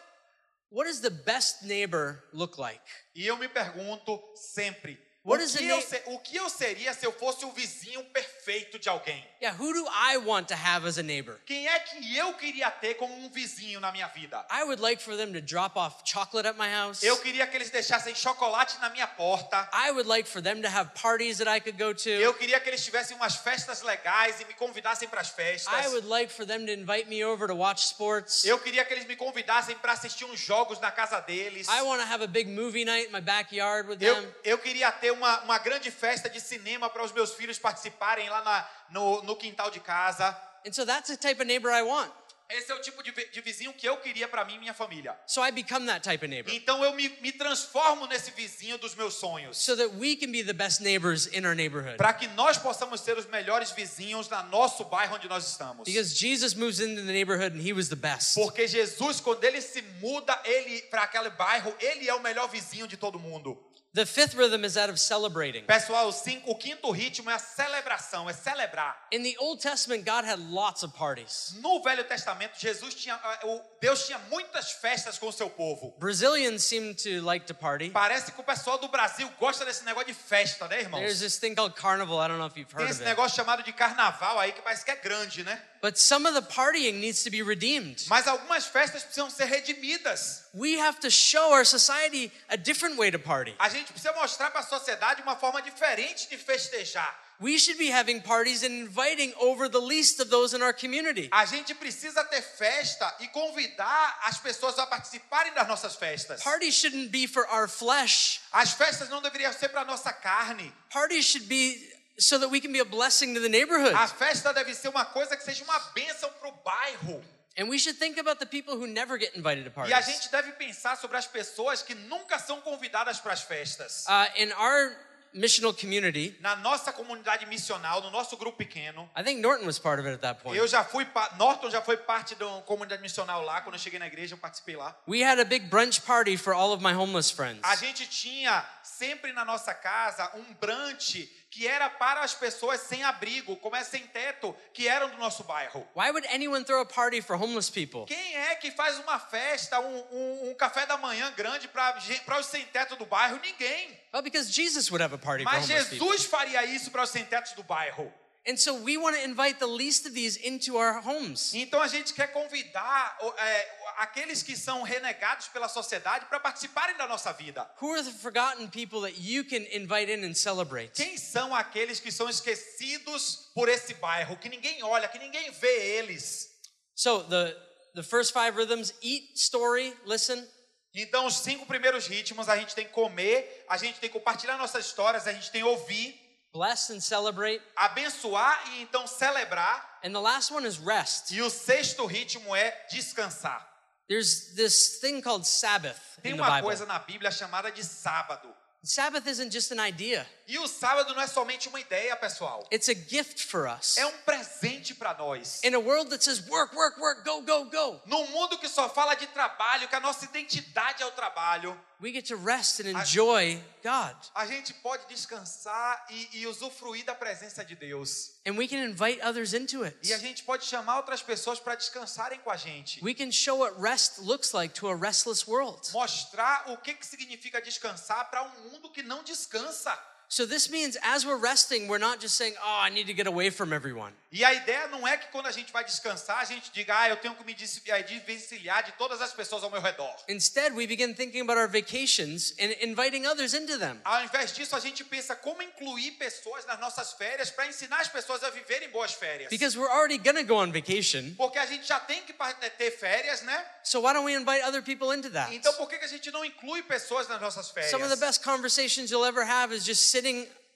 what does the best neighbor look like? E eu me pergunto sempre: o What is que, eu se- o que eu seria se eu fosse o vizinho perfeito de alguém? Yeah, who do I want to have as a neighbor? Quem é que eu queria ter como um vizinho na minha vida? I would like for them to drop off chocolate at my house. Eu queria que eles deixassem chocolate na minha porta. I would like for them to have parties that I could go to. Eu queria que eles tivessem umas festas legais e me convidassem para as festas. I would like for them to invite me over to watch sports. Eu queria que eles me convidassem para assistir uns jogos na casa deles. I want to have a big movie night in my backyard with them. Eu, eu queria ter uma, uma grande festa de cinema para os meus filhos participarem lá na, no, no quintal de casa. And so that's the type of neighbor I want. Esse é o tipo de, de vizinho que eu queria para mim e minha família. So I become that type of neighbor. Então eu me, me transformo nesse vizinho dos meus sonhos. So that we can be the best neighbors in our neighborhood. Para que nós possamos ser os melhores vizinhos na nosso bairro onde nós estamos. Because Jesus moves into the neighborhood and he was the best. Porque Jesus, quando ele se muda ele para aquele bairro, ele é o melhor vizinho de todo mundo. The fifth rhythm is that of celebrating. Pessoal, o, cinco, o quinto ritmo é a celebração, é celebrar. In the Old Testament, God had lots of parties. No Velho Testamento, Jesus tinha, ah, Deus tinha muitas festas com o seu povo. Brazilians seem to like to party. Parece que o pessoal do Brasil gosta desse negócio de festa, né, irmãos? There's this thing called carnival. I don't know if you've Tem heard esse of it. negócio chamado de carnaval aí que parece que é grande, né? But some of the partying needs to be redeemed. Mas algumas festas precisam ser redimidas. We have to show our society a different way to party. A gente precisa mostrar para a sociedade uma forma diferente de festejar. We should be having parties and inviting over the least of those in our community. A gente precisa ter festa e convidar as pessoas a participarem das nossas festas. Parties shouldn't be for our flesh. As festas não deveriam ser para nossa carne. Parties should be so that we can be a blessing to the neighborhood. A festa deve ser uma coisa que seja uma bênção para o bairro. And we should think about the people who never get invited to E a parties. gente deve pensar sobre as pessoas que nunca são convidadas para as festas. Uh, in our missional community, Na nossa comunidade missional, no nosso grupo pequeno, I think Norton was part of it at that point. eu já fui, Norton já foi parte da comunidade missional lá, quando eu cheguei na igreja, eu participei lá. We had a big brunch party for all of my homeless friends. A gente tinha sempre na nossa casa um brunch que era para as pessoas sem abrigo, como é sem teto, que eram do nosso bairro. Why would anyone throw a party for homeless people? Quem é que faz uma festa, um, um- um café da manhã grande para os sem teto do bairro? Ninguém. Well, because Jesus would have a party for Mas homeless people. Jesus faria isso para os sem tetos do bairro. And so we want to invite the least of these into our homes. Então a gente quer convidar é, aqueles que são renegados pela sociedade para participarem da nossa vida. Who are the forgotten people that you can invite in and celebrate? Quem são aqueles que são esquecidos por esse bairro, que ninguém olha, que ninguém vê eles? So the the first five rhythms: eat, story, listen. Então, os cinco primeiros ritmos a gente tem que comer, a gente tem que compartilhar nossas histórias, a gente tem que ouvir, Bless and celebrate. abençoar e então celebrar. And the last one is rest. E o sexto ritmo é descansar. There's this thing called Sabbath Tem in the uma Bible. coisa na Bíblia chamada de sábado. Sabbath isn't just an idea, E o sábado não é somente uma ideia, pessoal. it's a gift for us. É um presente para nós. In a world that says work, work, work, go, go, go, Num mundo que só fala de trabalho, que a nossa identidade é o trabalho, we get to rest and enjoy God. a gente pode descansar e, e usufruir da presença de Deus. And we can invite others into it. E a gente pode chamar outras pessoas para descansarem com a gente. We can show what rest looks like to a restless world. Mostrar o que, que significa descansar para um mundo que não descansa. So this means as we're resting, we're not just saying, "Oh, I need to get away from everyone." E a ideia não é que quando a gente vai descansar, a gente diga, ah, eu tenho que me des- desvencilhar de todas as pessoas ao meu redor. Instead, we begin thinking about our vacations and inviting others into them. Ao invés disso, a gente pensa como incluir pessoas nas nossas férias para ensinar as pessoas a viverem boas férias. Because we're already going to go on vacation. Porque a gente já tem que ter férias, né? So why don't we invite other people into that? Então por que que a gente não inclui pessoas nas nossas férias? Some of the best conversations you'll ever have is just sitting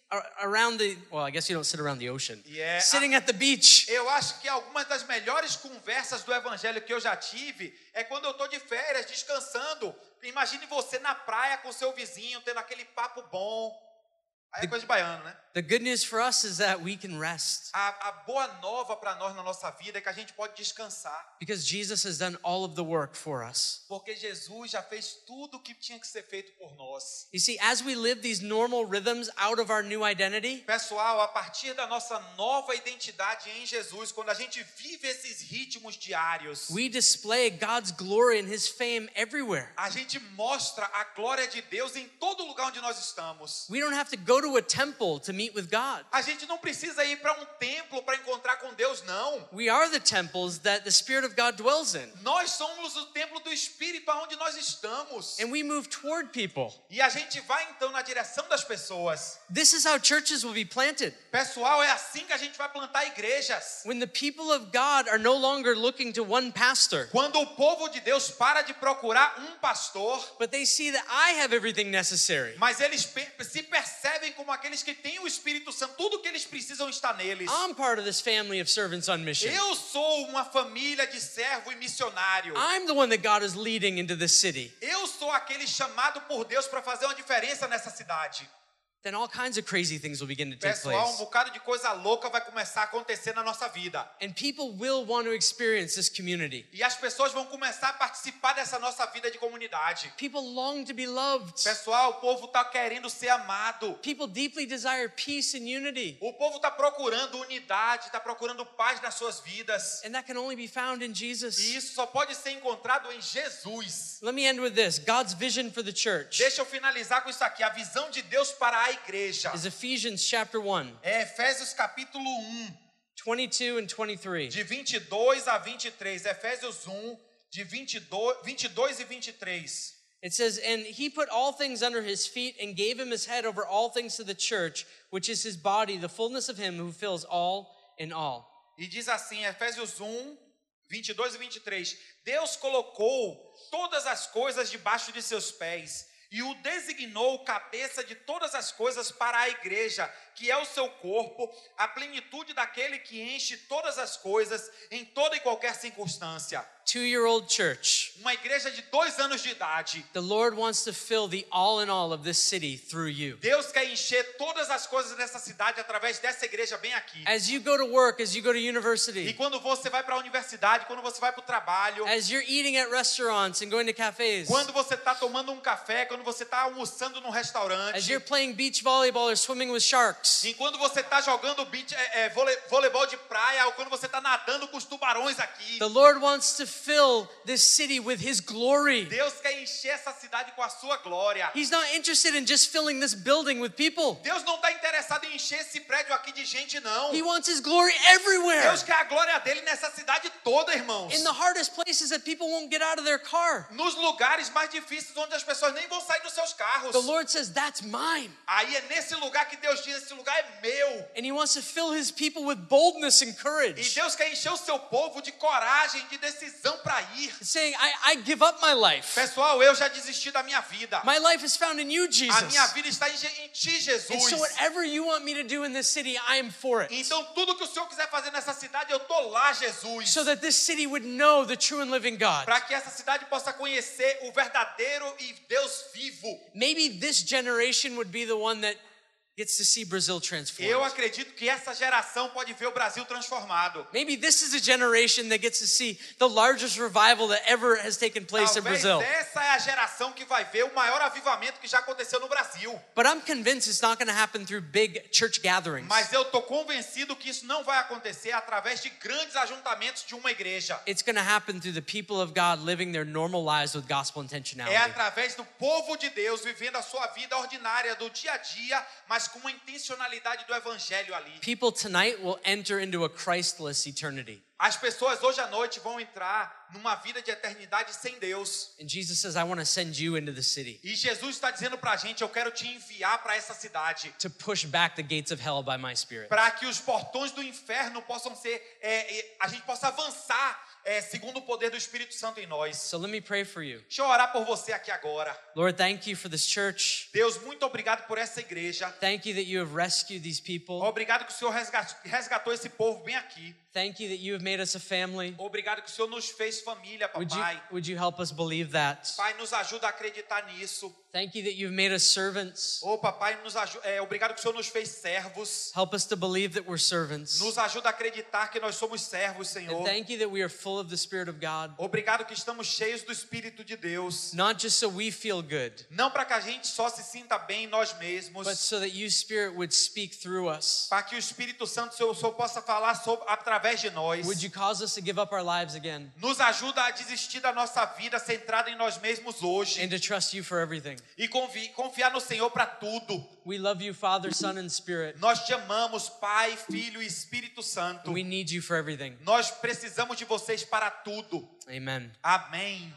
ar- around the well, I guess you don't sit around the ocean. Yeah, Sitting at the beach. Eu acho que algumas das melhores conversas do evangelho que eu já tive é quando eu tô de férias, descansando. Imagine você na praia com seu vizinho, tendo aquele papo bom. Aí é coisa de baiano, né? The good news for us is that we can rest A, a boa nova para nós na nossa vida é que a gente pode descansar. because Jesus has done all of the work for us. Porque Jesus já fez tudo o que tinha que ser feito por nós. You see, as we live these normal rhythms out of our new identity, Pessoal, a partir da nossa nova identidade em Jesus, quando a gente vive esses ritmos diários, we display God's glory and his fame everywhere. a gente mostra a glória de Deus em todo lugar onde nós estamos. We don't have to go to a temple to meet with God. A gente não precisa ir para um templo para encontrar com Deus, não. We are the temples that the Spirit of God dwells in. Nós somos o templo do Espírito aonde nós estamos. And we move toward people. E a gente vai então na direção das pessoas. This is how churches will be planted. Pessoal, é assim que a gente vai plantar igrejas. When the people of God are no longer looking to one pastor, Quando o povo de Deus para de procurar um pastor, but they see that I have everything necessary. mas eles se percebem como aqueles que têm o Espírito Santo, tudo que eles precisam está neles. I'm part of this family of servants on mission. Eu sou uma família de servo e missionário. I'm the one that God is leading into this city. Eu sou aquele chamado por Deus para fazer uma diferença nessa cidade. Then all kinds of crazy things will begin to take Pessoal, um place. bocado de coisa louca vai começar a acontecer na nossa vida. And people will want to experience this community. E as pessoas vão começar a participar dessa nossa vida de comunidade. People long to be loved. Pessoal, o povo está querendo ser amado. People deeply desire peace and unity. O povo está procurando unidade, está procurando paz nas suas vidas. And that can only be found in E Jesus. isso só pode ser encontrado em Jesus. Let me end with this God's vision for the church Deixa eu finalizar com isso aqui. A visão de Deus para a igreja. is Ephesians chapter 1, É Efésios capítulo 1, 22 and 23. de 22 a 23. Efésios 1, de 22, 22 e 23. It says, And he put all things under his feet and gave him his head over all things to the church, which is his body, the fullness of him who fills all in all. E diz assim, Efésios 1, 22 e 23. Deus colocou todas as coisas debaixo de seus pés e o designou cabeça de todas as coisas para a igreja, que é o seu corpo, a plenitude daquele que enche todas as coisas em toda e qualquer circunstância. Two year old church, uma igreja de dois anos de idade. the Lord wants to fill the all in all of this city through you. Deus quer encher todas as coisas dessa cidade através dessa igreja bem aqui. As you go to work, as you go to E university, quando você vai para a universidade, quando você vai para o trabalho, as you're eating at restaurants and going to cafes, quando você está tomando um café, quando você está almoçando num as restaurante, you're playing beach volleyball or swimming with sharks, e quando você está jogando beach, é, é, voleibol de praia, ou quando você está nadando com os tubarões aqui, the Lord wants to fill this city with His glory. Deus quer encher essa cidade com a sua glória. He's not interested in just filling this building with people. Deus não está interessado encher esse prédio aqui de gente, não. He wants His glory everywhere. Deus quer a glória dele nessa cidade toda, irmãos. In the hardest places that people won't get out of their car. Nos lugares mais difíceis onde as pessoas nem vão sair dos seus carros. The Lord says, That's mine. Aí é nesse lugar que Deus diz: esse lugar é meu. And He wants to fill His people with boldness and E courage. Deus quer encher o seu povo de coragem, de decisão para ir. Saying, I, I give up my life. Pessoal, eu já desisti da minha vida. My life is found in you, A Jesus. minha vida está em, ti, And Jesus. so, whatever you want me to do in this city, I am for it. Então, tudo que o Senhor quiser fazer nessa cidade, eu tô lá, Jesus. So that this city would know the true and living God. Para que essa cidade possa conhecer o verdadeiro e Deus vivo. Maybe this generation would be the one that gets to see Brazil Eu transformed. acredito que essa geração pode ver o Brasil transformado. Maybe this is a generation that gets to see the largest revival that ever has taken place in Talvez Brazil. essa é a geração que vai ver o maior avivamento que já aconteceu no Brasil. But I'm convinced it's not going to happen through big church gatherings. Mas eu tô convencido que isso não vai acontecer através de grandes ajuntamentos de uma igreja. It's going to happen through the people of God living their normal lives with gospel É intentionality. através do povo de Deus vivendo a sua vida ordinária do dia a dia, mas com uma intencionalidade do evangelho ali. People tonight will enter into a Christless eternity. As pessoas hoje à noite vão entrar numa vida de eternidade sem Deus. And Jesus says, I want to send you into the city E Jesus está dizendo pra gente: Eu quero te enviar para essa cidade. to push back the gates of hell by my spirit. Para que os portões do inferno possam ser. é, é, a gente possa avançar é, segundo o poder do Espírito Santo em nós. So let me pray for you. Deixa eu orar por você aqui agora. Lord, thank you for this church. Deus, muito obrigado por essa igreja. Thank you that you have rescued these people. Obrigado que o Senhor resga- resgatou esse povo bem aqui. Thank you that you have made us a family. Obrigado que o Senhor nos fez família, Would you, papai. would you help us believe that? Pai, nos ajuda a acreditar nisso. Thank you that you've made us servants. Ô, papai, nos é, obrigado que o Senhor nos fez servos. Help us to believe that we're servants. Nos ajuda a acreditar que nós somos servos, Senhor. And thank you that we are full of the Spirit of God, Obrigado que estamos cheios do Espírito de Deus. not just so we feel good, Não para que a gente só se sinta bem em nós but mesmos, so that you, Spirit, would speak through us. para que o Espírito Santo Senhor, Senhor possa falar sobre, através de nós. Would you cause us to give up our lives again Nos ajuda a desistir da nossa vida centrada em nós mesmos hoje and to trust you for everything? e confi- confiar no Senhor para tudo. We love you, Father, Son, and Spirit. Nós te amamos, Pai, Filho e Espírito Santo. We need you for everything. Nós precisamos de vocês para tudo. Amen. Amém.